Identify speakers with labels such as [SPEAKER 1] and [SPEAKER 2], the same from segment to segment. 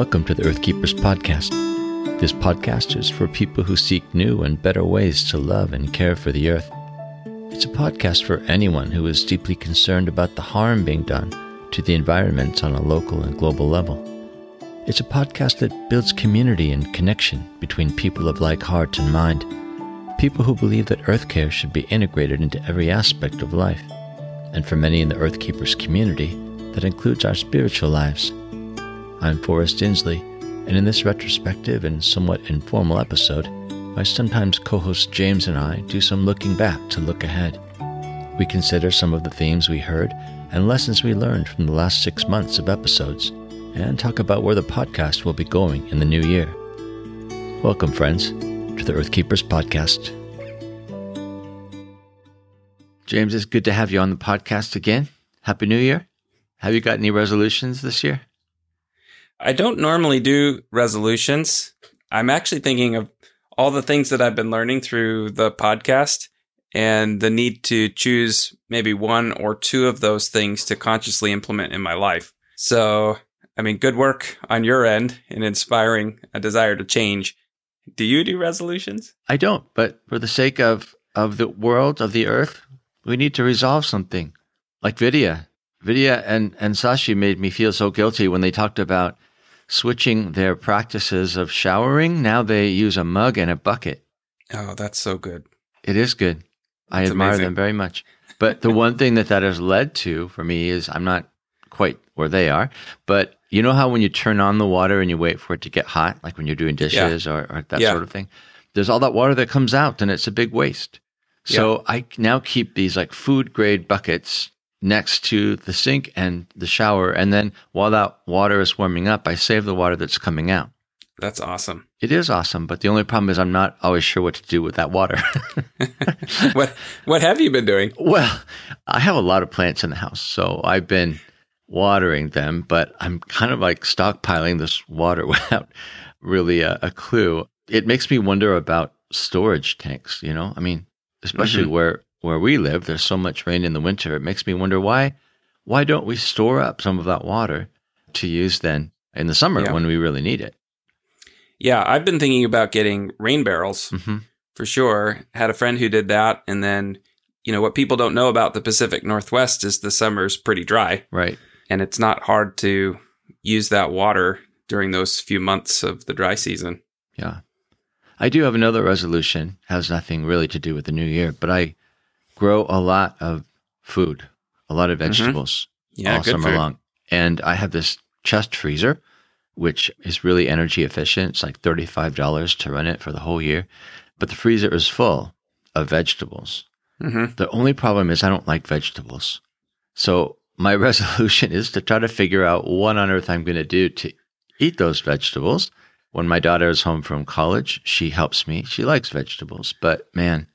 [SPEAKER 1] Welcome to the Earthkeepers Podcast. This podcast is for people who seek new and better ways to love and care for the earth. It's a podcast for anyone who is deeply concerned about the harm being done to the environment on a local and global level. It's a podcast that builds community and connection between people of like heart and mind, people who believe that earth care should be integrated into every aspect of life. And for many in the Earthkeepers community, that includes our spiritual lives. I'm Forrest Inslee, and in this retrospective and somewhat informal episode, my sometimes co host James and I do some looking back to look ahead. We consider some of the themes we heard and lessons we learned from the last six months of episodes, and talk about where the podcast will be going in the new year. Welcome, friends, to the Earthkeepers Podcast. James, it's good to have you on the podcast again. Happy New Year. Have you got any resolutions this year?
[SPEAKER 2] I don't normally do resolutions. I'm actually thinking of all the things that I've been learning through the podcast and the need to choose maybe one or two of those things to consciously implement in my life. So, I mean, good work on your end in inspiring a desire to change. Do you do resolutions?
[SPEAKER 1] I don't, but for the sake of, of the world, of the earth, we need to resolve something. Like Vidhya. Vidhya and, and Sashi made me feel so guilty when they talked about switching their practices of showering. Now they use a mug and a bucket.
[SPEAKER 2] Oh, that's so good.
[SPEAKER 1] It is good. I admire
[SPEAKER 2] amazing.
[SPEAKER 1] them very much. But the one thing that that has led to for me is I'm not quite where they are, but you know how when you turn on the water and you wait for it to get hot, like when you're doing dishes or, or that
[SPEAKER 2] Yeah.
[SPEAKER 1] sort of thing, there's all that water that comes out and it's a big waste. So I now keep these like food grade buckets next to the sink and the shower. And then while that water is warming up, I save the water that's coming out.
[SPEAKER 2] That's awesome.
[SPEAKER 1] It is awesome, but the only problem is I'm not always sure what to do with that water.
[SPEAKER 2] what what have you been doing?
[SPEAKER 1] Well, I have a lot of plants in the house, so I've been watering them, but I'm kind of like stockpiling this water without really a, a clue. It makes me wonder about storage tanks, you know? I mean, especially mm-hmm. where where we live, there's so much rain in the winter. It makes me wonder why why don't we store up some of that water to use then in the summer
[SPEAKER 2] Yeah.
[SPEAKER 1] when we really need it?
[SPEAKER 2] Yeah, I've been thinking about getting rain barrels
[SPEAKER 1] hmm
[SPEAKER 2] for sure. Had a friend who did that. And then, you know, what people don't know about the Pacific Northwest is the summer's pretty dry
[SPEAKER 1] Right.
[SPEAKER 2] and it's not hard to use that water during those few months of the dry season.
[SPEAKER 1] Yeah. I do have another resolution. Has nothing really to do with the new year, but I grow a lot of food, a lot of vegetables
[SPEAKER 2] Yeah,
[SPEAKER 1] all summer
[SPEAKER 2] food.
[SPEAKER 1] long. And I have this chest freezer, which is really energy efficient. It's like $35 to run it for the whole year. But the freezer is full of vegetables.
[SPEAKER 2] hmm
[SPEAKER 1] The only problem is I don't like vegetables. So my resolution is to try to figure out what on earth I'm going to do to eat those vegetables. When my daughter is home from college, she helps me. She likes vegetables, but man,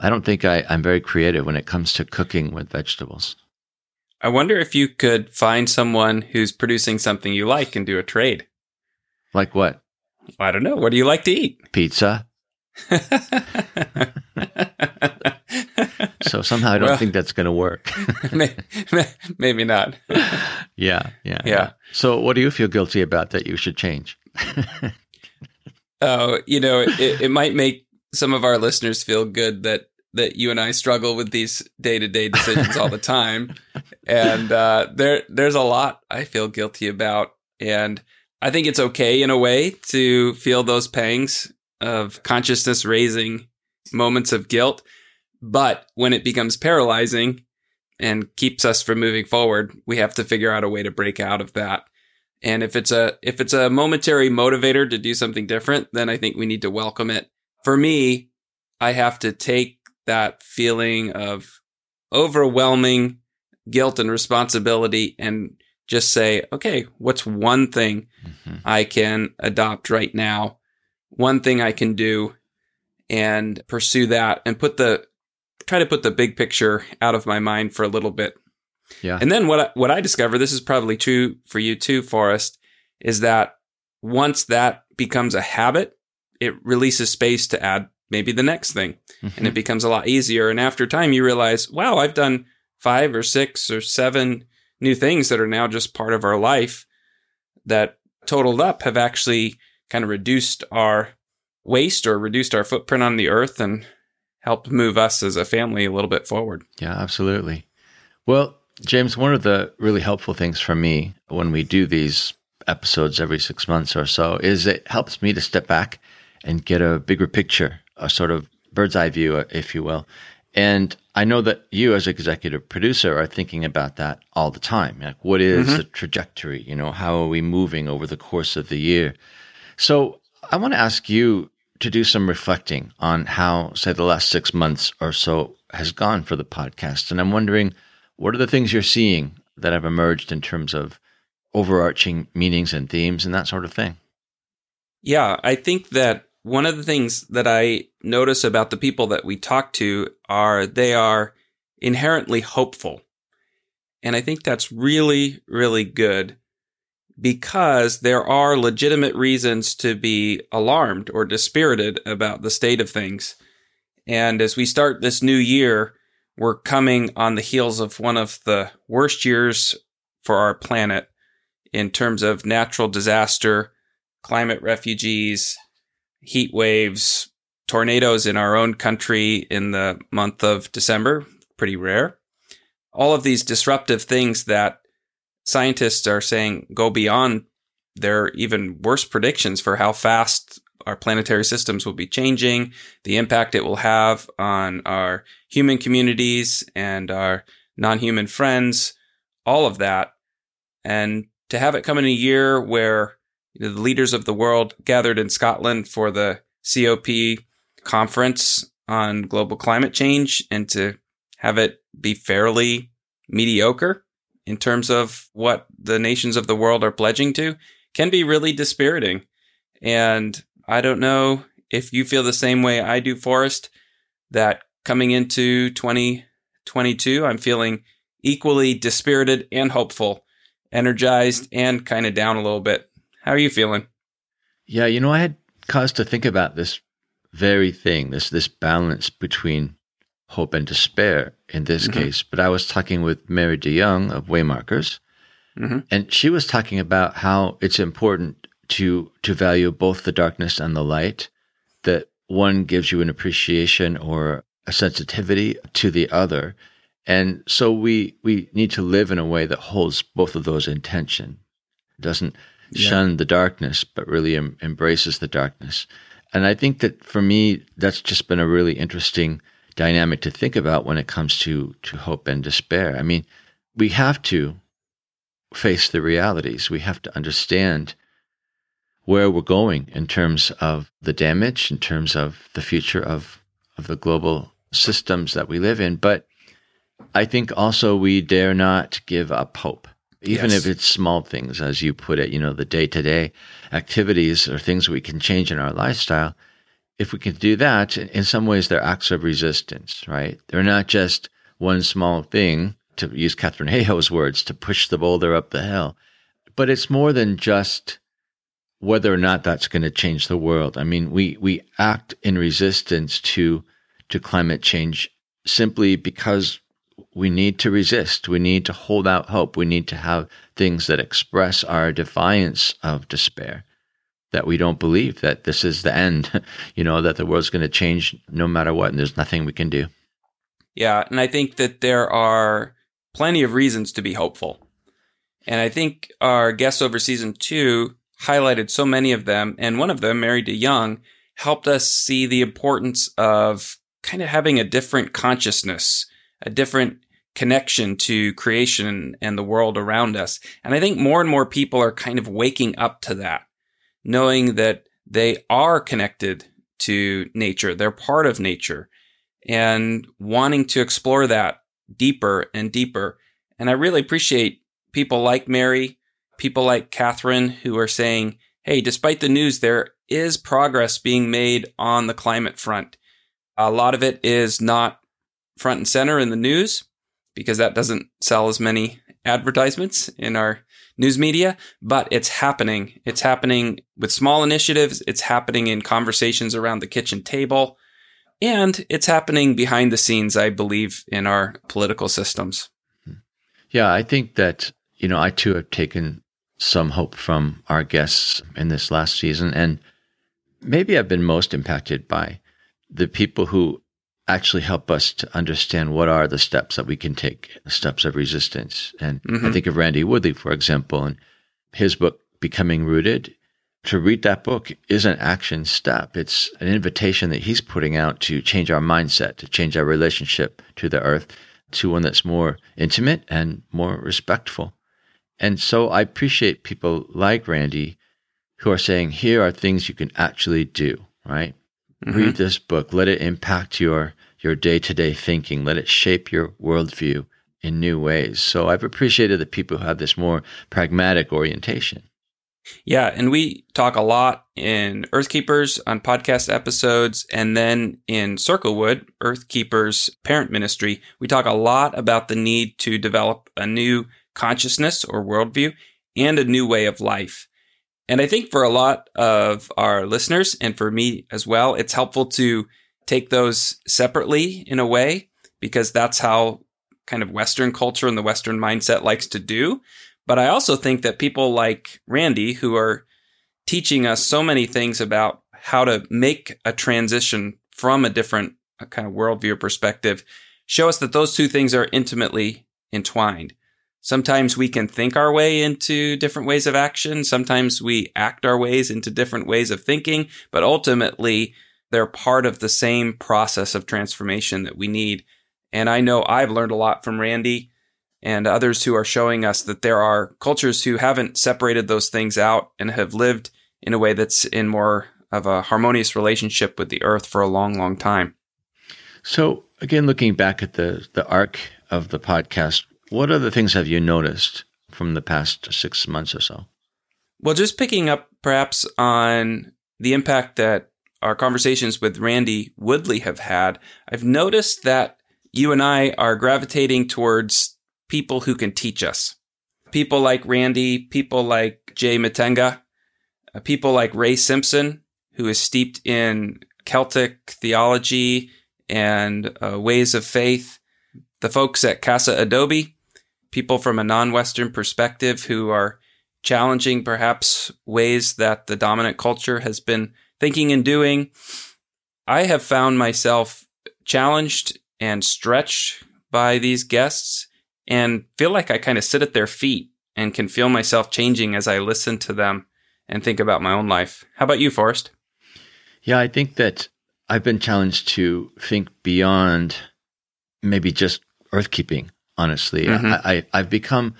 [SPEAKER 1] I don't think I, I'm very creative when it comes to cooking with vegetables.
[SPEAKER 2] I wonder if you could find someone who's producing something you like and do a trade.
[SPEAKER 1] Like what?
[SPEAKER 2] I don't know. What do you like to eat?
[SPEAKER 1] Pizza. So somehow I don't
[SPEAKER 2] Well-
[SPEAKER 1] think that's going to work.
[SPEAKER 2] May- may- Maybe not.
[SPEAKER 1] yeah, yeah,
[SPEAKER 2] Yeah.
[SPEAKER 1] So what do you feel guilty about that you should change?
[SPEAKER 2] Oh, you know, it, it might make some of our listeners feel good that that you and I struggle with these day to day decisions all the time, and uh, there there's a lot I feel guilty about, and I think it's okay in a way to feel those pangs of consciousness raising moments of guilt, but when it becomes paralyzing and keeps us from moving forward, we have to figure out a way to break out of that. And if it's a if it's a momentary motivator to do something different, then I think we need to welcome it. For me, I have to take that feeling of overwhelming guilt and responsibility and just say, okay, what's one thing
[SPEAKER 1] Mhm.
[SPEAKER 2] I can adopt right now? One thing I can do and pursue that and put the try to put the big picture out of my mind for a little bit
[SPEAKER 1] Yeah.
[SPEAKER 2] and then what I, what I discover, this is probably true for you too, Forrest, is that once that becomes a habit, it releases space to add maybe the next thing, and it mm-hmm. becomes a lot easier. And after time, you realize, wow, I've done five or six or seven new things that are now just part of our life that totaled up, have actually kind of reduced our waste or reduced our footprint on the earth and helped move us as a family a little bit forward.
[SPEAKER 1] Yeah, absolutely. Well, James, one of the really helpful things for me when we do these episodes every six months or so is it helps me to step back and get a bigger picture, a sort of bird's eye view, if you will. And I know that you, as executive producer, are thinking about that all the time. Like, what is mm-hmm. the trajectory? You know, how are we moving over the course of the year? So, I want to ask you to do some reflecting on how, say, the last six months or so has gone for the podcast. And I'm wondering, what are the things you're seeing that have emerged in terms of overarching meanings and themes and that sort of thing?
[SPEAKER 2] Yeah, I think that one of the things that I notice about the people that we talk to are they are inherently hopeful. And I think that's really, really good because there are legitimate reasons to be alarmed or dispirited about the state of things. And as we start this new year, we're coming on the heels of one of the worst years for our planet in terms of natural disaster, climate refugees, heat waves, tornadoes in our own country in the month of December, pretty rare. All of these disruptive things that scientists are saying go beyond their even worse predictions for how fast our planetary systems will be changing, the impact it will have on our human communities and our non human friends, all of that. And to have it come in a year where the leaders of the world gathered in Scotland for the COP conference on global climate change and to have it be fairly mediocre in terms of what the nations of the world are pledging to can be really dispiriting. And I don't know if you feel the same way I do, Forrest, that coming into 2022, I'm feeling equally dispirited and hopeful, energized and kind of down a little bit. How are you feeling?
[SPEAKER 1] Yeah, you know, I had cause to think about this very thing, this this balance between hope and despair in this mm-hmm. case. But I was talking with Mary Dejong of Waymarkers, mm-hmm. and she was talking about how it's important to to value both the darkness and the light. That one gives you an appreciation or a sensitivity to the other. And so we we need to live in a way that holds both of those in tension. Doesn't shun the darkness, but really em- embraces the darkness. And I think that for me, that's just been a really interesting dynamic to think about when it comes to to hope and despair. I mean, we have to face the realities. We have to understand where we're going in terms of the damage, in terms of the future of of the global systems that we live in. But I think also we dare not give up hope. Even yes. if it's small things, as you put it, you know, the day to day activities or things we can change in our lifestyle if we can do that, in some ways they're acts of resistance, right? They're not just one small thing, to use Katherine Hayhoe's words, to push the boulder up the hill. But it's more than just whether or not that's going to change the world. I mean, we, we act in resistance to, to climate change simply because we need to resist. We need to hold out hope. We need to have things that express our defiance of despair that we don't believe that this is the end, you know, that the world's going to change no matter what, and there's nothing we can do.
[SPEAKER 2] Yeah. And I think that there are plenty of reasons to be hopeful. And I think our guests over season two highlighted so many of them. And one of them, Mary Dejong, helped us see the importance of kind of having a different consciousness, a different connection to creation and the world around us. And I think more and more people are kind of waking up to that knowing that they are connected to nature, they're part of nature, and wanting to explore that deeper and deeper. And I really appreciate people like Mary, people like Katherine, who are saying, hey, despite the news, there is progress being made on the climate front. A lot of it is not front and center in the news because that doesn't sell as many advertisements in our news media, but it's happening. It's happening with small initiatives. It's happening in conversations around the kitchen table. And it's happening behind the scenes, I believe, in our political systems.
[SPEAKER 1] Yeah, I think that, you know, I too have taken some hope from our guests in this last season. And maybe I've been most impacted by the people who actually help us to understand what are the steps that we can take, steps of resistance. And mm-hmm. I think of Randy Woodley, for example, and his book, Becoming Rooted. To read that book is an action step. It's an invitation that he's putting out to change our mindset, to change our relationship to the earth to one that's more intimate and more respectful. And so I appreciate people like Randy who are saying, here are things you can actually do, right? Mm-hmm. Read this book. Let it impact your your day to day thinking. Let it shape your worldview in new ways. So I've appreciated the people who have this more pragmatic orientation.
[SPEAKER 2] Yeah, and we talk a lot in Earthkeepers on podcast episodes, and then in Circlewood, Earthkeepers parent ministry, we talk a lot about the need to develop a new consciousness or worldview and a new way of life. And I think for a lot of our listeners and for me as well, it's helpful to take those separately in a way because that's how kind of Western culture and the Western mindset likes to do. But I also think that people like Randy, who are teaching us so many things about how to make a transition from a different kind of worldview perspective, show us that those two things are intimately entwined. Sometimes we can think our way into different ways of action. Sometimes we act our ways into different ways of thinking, but ultimately they're part of the same process of transformation that we need. And I know I've learned a lot from Randy and others who are showing us that there are cultures who haven't separated those things out and have lived in a way that's in more of a harmonious relationship with the earth for a long, long time.
[SPEAKER 1] So, again, looking back at the, the arc of the podcast, what other things have you noticed from the past six months or so?
[SPEAKER 2] Well, just picking up perhaps on the impact that our conversations with Randy Woodley have had, I've noticed that you and I are gravitating towards people who can teach us. People like Randy, people like Jay Matenga, uh, people like Ray Simpson, who is steeped in Celtic theology and uh, ways of faith. The folks at Casa Adobe, people from a non Western perspective who are challenging perhaps ways that the dominant culture has been thinking and doing. I have found myself challenged and stretched by these guests and feel like I kind of sit at their feet and can feel myself changing as I listen to them and think about my own life. How about you, Forrest?
[SPEAKER 1] Yeah, I think that I've been challenged to think beyond maybe just earthkeeping, honestly. Mm-hmm. I, I, have become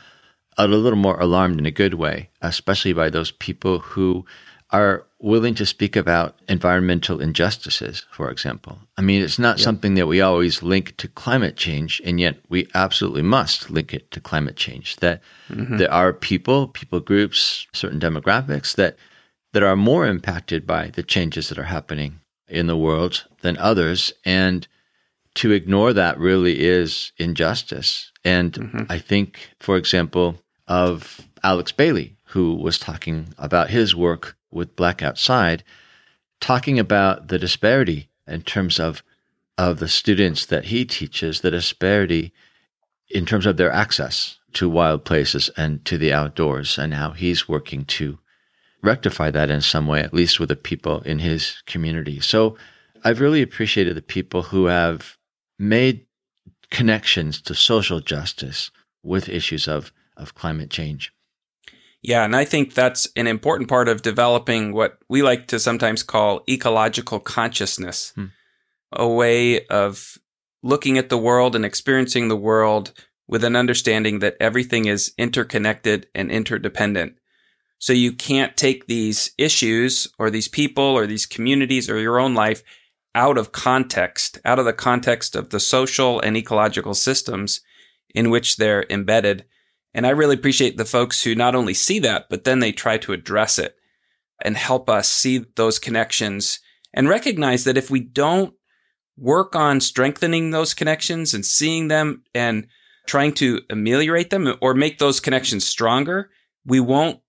[SPEAKER 1] a little more alarmed in a good way, especially by those people who are willing to speak about environmental injustices, for example. I mean, it's not something that we always link to climate change, and yet we absolutely must link it to climate change. That mm-hmm. there are people, people groups, certain demographics that that are more impacted by the changes that are happening in the world than others, and to ignore that really is injustice. And mm-hmm. I think, for example, of Alex Bailey, who was talking about his work with Black Outside, talking about the disparity in terms of of the students that he teaches, the disparity in terms of their access to wild places and to the outdoors, and how he's working to rectify that in some way, at least with the people in his community. So I've really appreciated the people who have made connections to social justice with issues of, of climate change.
[SPEAKER 2] Yeah, and I think that's an important part of developing what we like to sometimes call ecological consciousness, hmm. a way of looking at the world and experiencing the world with an understanding that everything is interconnected and interdependent. So you can't take these issues or these people or these communities or your own life out of context, out of the context of the social and ecological systems in which they're embedded and I really appreciate the folks who not only see that, but then they try to address it and help us see those connections and recognize that if we don't work on strengthening those connections and seeing them and trying to ameliorate them or make those connections stronger, we won't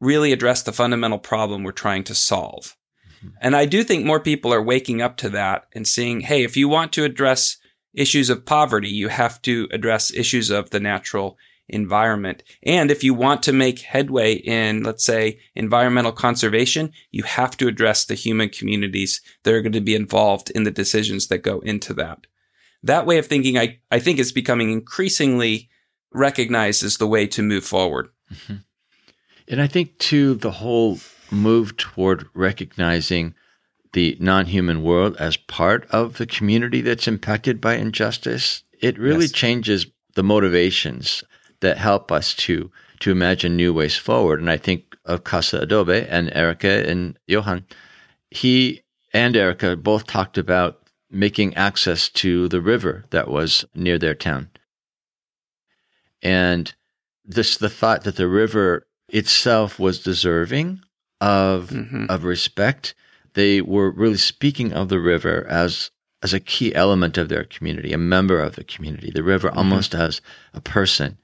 [SPEAKER 2] really address the fundamental problem we're trying to solve. Mm-hmm. And I do think more people are waking up to that and seeing, hey, if you want to address issues of poverty, you have to address issues of the natural environment. And if you want to make headway in, let's say, environmental conservation, you have to address the human communities that are going to be involved in the decisions that go into that. That way of thinking, I, I think is becoming increasingly recognized as the way to move forward. Mm-hmm.
[SPEAKER 1] And I think too, the whole move toward recognizing the non-human world as part of the community that's impacted by injustice, it really yes. changes the motivations that help us to to imagine new ways forward. And I think of Casa Adobe and Erika and Johann. He and Erika both talked about making access to the river that was near their town. And this the thought that the river itself was deserving of mm-hmm. of respect. They were really speaking of the river as as a key element of their community, a member of the community, the river mm-hmm. almost as a person.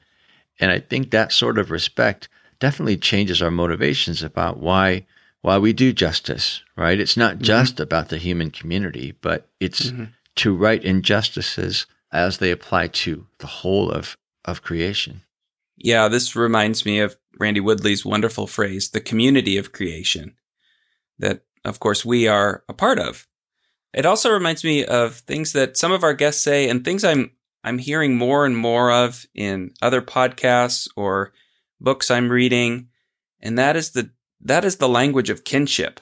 [SPEAKER 1] And I think that sort of respect definitely changes our motivations about why why we do justice, right? It's not mm-hmm. just about the human community, but it's mm-hmm. to right injustices as they apply to the whole of, of creation.
[SPEAKER 2] Yeah, this reminds me of Randy Woodley's wonderful phrase, the community of creation, that of course we are a part of. It also reminds me of things that some of our guests say and things I'm I'm hearing more and more of in other podcasts or books I'm reading, and that is the that is the language of kinship.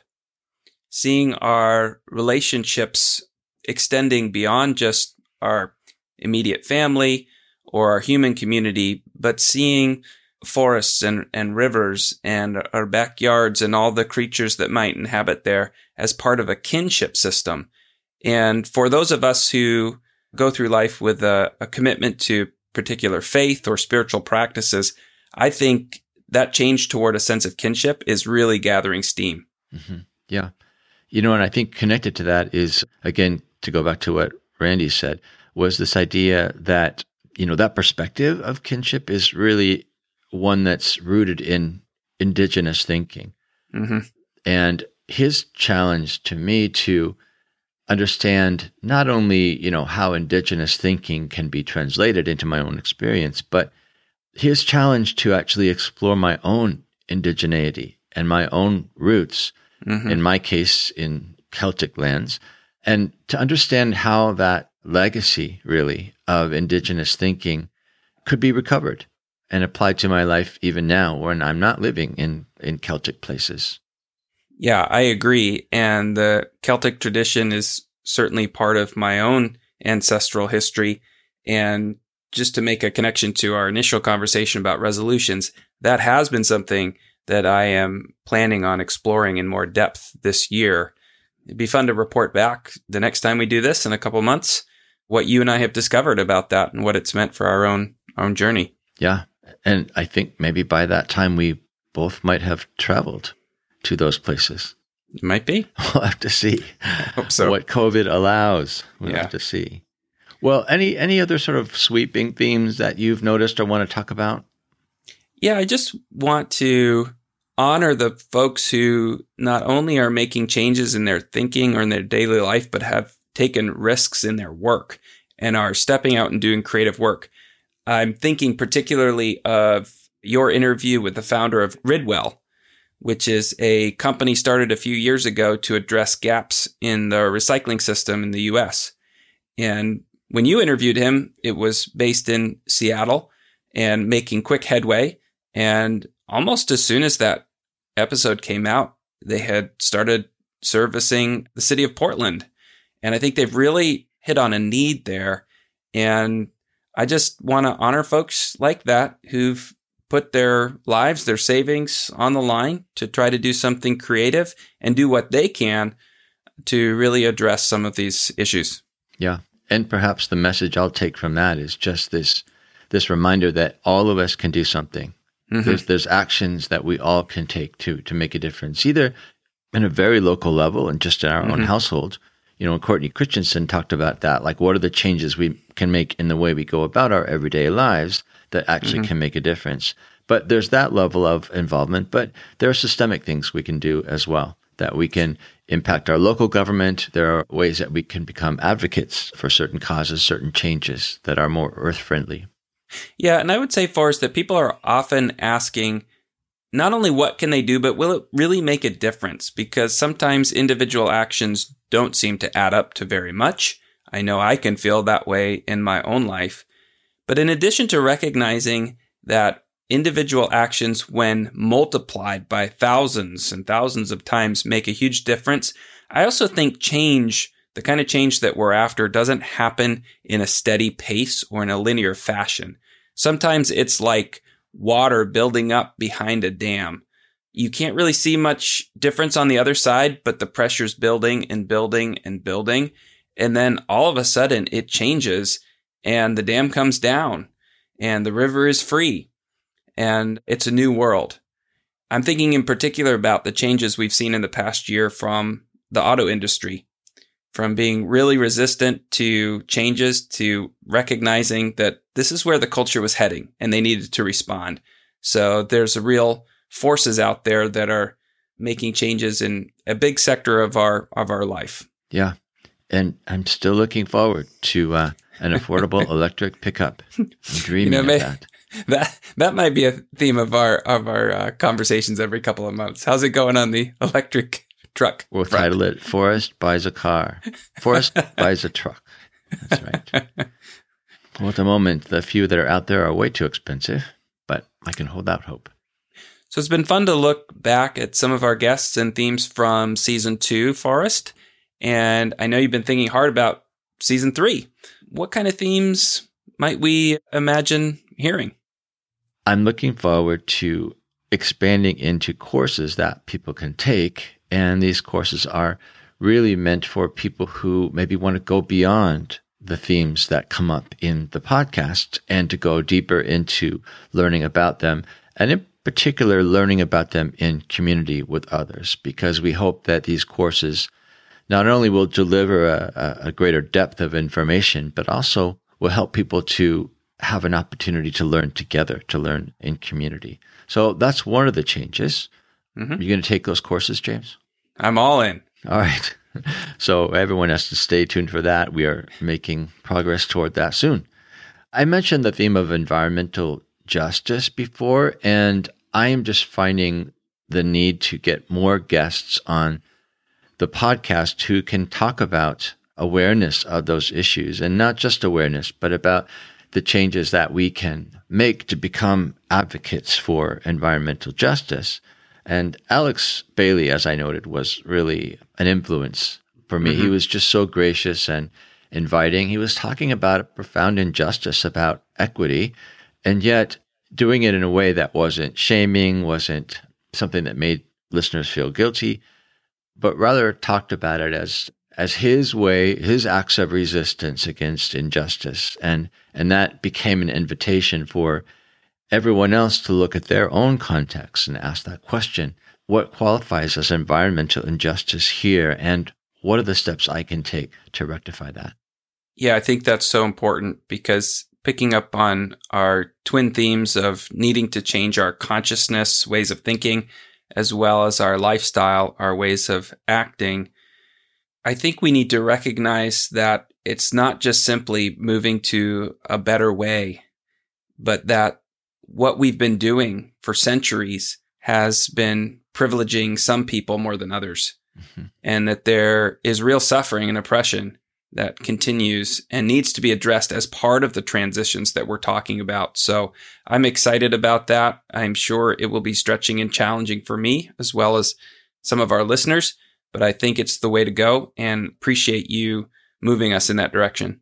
[SPEAKER 2] Seeing our relationships extending beyond just our immediate family or our human community, but seeing forests and, and rivers and our backyards and all the creatures that might inhabit there as part of a kinship system. And for those of us who go through life with a, a commitment to particular faith or spiritual practices, I think that change toward a sense of kinship is really gathering steam.
[SPEAKER 1] Mm-hmm. Yeah. You know, and I think connected to that is, again, to go back to what Randy said, was this idea that, you know, that perspective of kinship is really one that's rooted in indigenous thinking. Mm-hmm. And his challenge to me to understand not only, you know, how indigenous thinking can be translated into my own experience, but his challenge to actually explore my own indigeneity and my own roots, mm-hmm. in my case, in Celtic lands, and to understand how that legacy really of indigenous thinking could be recovered and applied to my life even now when I'm not living in, in Celtic places.
[SPEAKER 2] Yeah, I agree. And the Celtic tradition is certainly part of my own ancestral history. And just to make a connection to our initial conversation about resolutions, that has been something that I am planning on exploring in more depth this year. It'd be fun to report back the next time we do this in a couple months what you and I have discovered about that and what it's meant for our own our own journey.
[SPEAKER 1] Yeah, and I think maybe by that time we both might have traveled to those places.
[SPEAKER 2] It might be.
[SPEAKER 1] We'll have to see.
[SPEAKER 2] Hope so.
[SPEAKER 1] What COVID allows. We'll yeah. have to see. Well, any any other sort of sweeping themes that you've noticed or want to talk about?
[SPEAKER 2] Yeah, I just want to honor the folks who not only are making changes in their thinking or in their daily life, but have taken risks in their work and are stepping out and doing creative work. I'm thinking particularly of your interview with the founder of Ridwell, which is a company started a few years ago to address gaps in the recycling system in the US. And when you interviewed him, it was based in Seattle and making quick headway. And almost as soon as that episode came out, they had started servicing the city of Portland. And I think they've really hit on a need there. And I just want to honor folks like that who've put their lives, their savings on the line to try to do something creative and do what they can to really address some of these issues.
[SPEAKER 1] Yeah. And perhaps the message I'll take from that is just this this reminder that all of us can do something. Mm-hmm. There's there's actions that we all can take to to make a difference, either in a very local level and just in our mm-hmm. own household, you know, Courtney Christenson talked about that. Like, what are the changes we can make in the way we go about our everyday lives that actually mm-hmm. can make a difference? But there's that level of involvement, but there are systemic things we can do as well that we can impact our local government. There are ways that we can become advocates for certain causes, certain changes that are more earth friendly.
[SPEAKER 2] Yeah, and I would say, Forrest, that people are often asking not only what can they do, but will it really make a difference? Because sometimes individual actions don't seem to add up to very much. I know I can feel that way in my own life. But in addition to recognizing that individual actions, when multiplied by thousands and thousands of times, make a huge difference, I also think change, the kind of change that we're after, doesn't happen in a steady pace or in a linear fashion. Sometimes it's like water building up behind a dam. You can't really see much difference on the other side, but the pressure's building and building and building. And then all of a sudden it changes and the dam comes down and the river is free and it's a new world. I'm thinking in particular about the changes we've seen in the past year from the auto industry, from being really resistant to changes to recognizing that this is where the culture was heading and they needed to respond. So there's a real forces out there that are making changes in a big sector of our of our life.
[SPEAKER 1] Yeah. And I'm still looking forward to uh, an affordable electric pickup. I'm dreaming you know, of that.
[SPEAKER 2] That that might be a theme of our of our uh, conversations every couple of months. How's it going on the electric truck?
[SPEAKER 1] We'll front? title it "Forrest buys a car." Forrest buys a truck. That's right. well, at the moment, the few that are out there are way too expensive, but I can hold out hope.
[SPEAKER 2] So it's been fun to look back at some of our guests and themes from season two, Forrest. And I know you've been thinking hard about season three. What kind of themes might we imagine hearing?
[SPEAKER 1] I'm looking forward to expanding into courses that people can take. And these courses are really meant for people who maybe want to go beyond the themes that come up in the podcast and to go deeper into learning about them. And in particular, learning about them in community with others, because we hope that these courses not only will deliver a, a greater depth of information, but also will help people to have an opportunity to learn together, to learn in community. So that's one of the changes. Mm-hmm. You're going to take those courses, James?
[SPEAKER 2] I'm all in.
[SPEAKER 1] All right. So everyone has to stay tuned for that. We are making progress toward that soon. I mentioned the theme of environmental justice before, and I am just finding the need to get more guests on the podcast who can talk about awareness of those issues and not just awareness, but about the changes that we can make to become advocates for environmental justice. And Alex Bailey, as I noted, was really an influence for me. Mm-hmm. He was just so gracious and inviting. He was talking about a profound injustice about equity, and yet doing it in a way that wasn't shaming, wasn't something that made listeners feel guilty, but rather talked about it as as his way, his acts of resistance against injustice. And, and that became an invitation for everyone else to look at their own context and ask that question. What qualifies as environmental injustice here? And what are the steps I can take to rectify that?
[SPEAKER 2] Yeah, I think that's so important because picking up on our twin themes of needing to change our consciousness, ways of thinking, as well as our lifestyle, our ways of acting, I think we need to recognize that it's not just simply moving to a better way, but that what we've been doing for centuries has been privileging some people more than others. Mm-hmm. And that there is real suffering and oppression that continues and needs to be addressed as part of the transitions that we're talking about. So I'm excited about that. I'm sure it will be stretching and challenging for me as well as some of our listeners but I think it's the way to go and appreciate you moving us in that direction.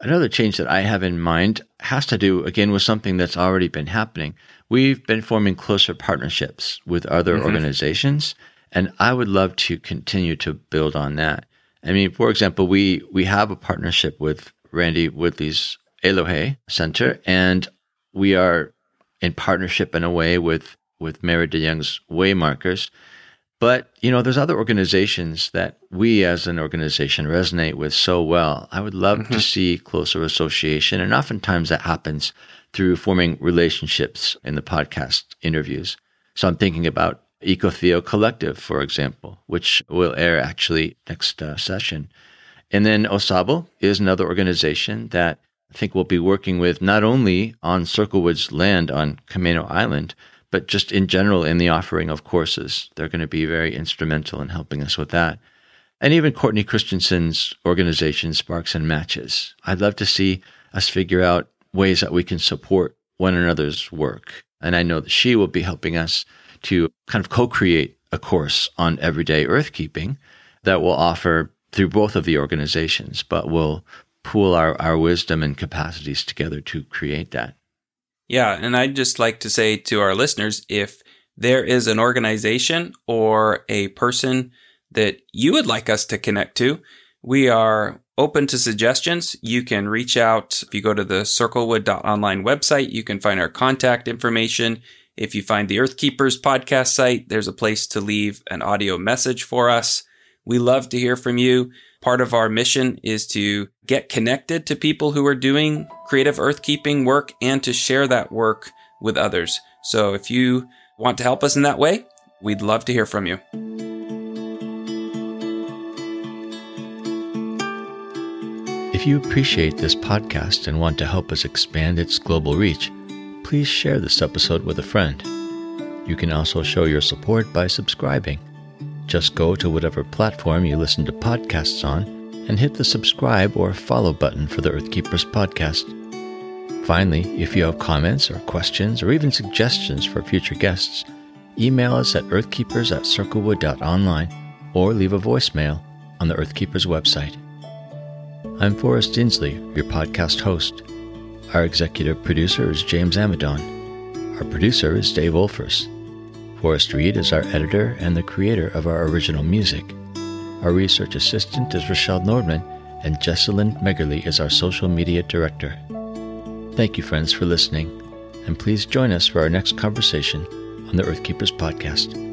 [SPEAKER 1] Another change that I have in mind has to do again with something that's already been happening. We've been forming closer partnerships with other mm-hmm. organizations, and I would love to continue to build on that. I mean, for example, we we have a partnership with Randy Woodley's Eloheh Center, and we are in partnership in a way with with Mary Dejong's Waymarkers. But, you know, there's other organizations that we as an organization resonate with so well. I would love mm-hmm. to see closer association. And oftentimes that happens through forming relationships in the podcast interviews. So I'm thinking about EcoTheo Collective, for example, which will air actually next uh, session. And then Osabo is another organization that I think we'll be working with not only on Circlewood's land on Camano Island, but just in general in the offering of courses. They're going to be very instrumental in helping us with that. And even Courtney Christenson's organization, Sparks and Matches. I'd love to see us figure out ways that we can support one another's work. And I know that she will be helping us to kind of co create a course on everyday earthkeeping that will offer through both of the organizations, but will pool our, our wisdom and capacities together to create that.
[SPEAKER 2] Yeah. And I'd just like to say to our listeners if there is an organization or a person that you would like us to connect to, we are open to suggestions. You can reach out. If you go to the circlewood.online website, you can find our contact information. If you find the Earthkeepers podcast site, there's a place to leave an audio message for us. We love to hear from you. Part of our mission is to get connected to people who are doing creative earthkeeping work and to share that work with others. So if you want to help us in that way, we'd love to hear from you.
[SPEAKER 1] If you appreciate this podcast and want to help us expand its global reach, please share this episode with a friend. You can also show your support by subscribing. Just go to whatever platform you listen to podcasts on and hit the subscribe or follow button for the Earthkeepers podcast. Finally, if you have comments or questions or even suggestions for future guests, email us at earthkeepers at circlewood.online or leave a voicemail on the Earthkeepers website. I'm Forrest Inslee, your podcast host. Our executive producer is James Amadon. Our producer is Dave Wolfers. Forrest Reed is our editor and the creator of our original music. Our research assistant is Rochelle Nordman, and Jessalyn Megerly is our social media director. Thank you, friends, for listening, and please join us for our next conversation on the Earthkeepers podcast.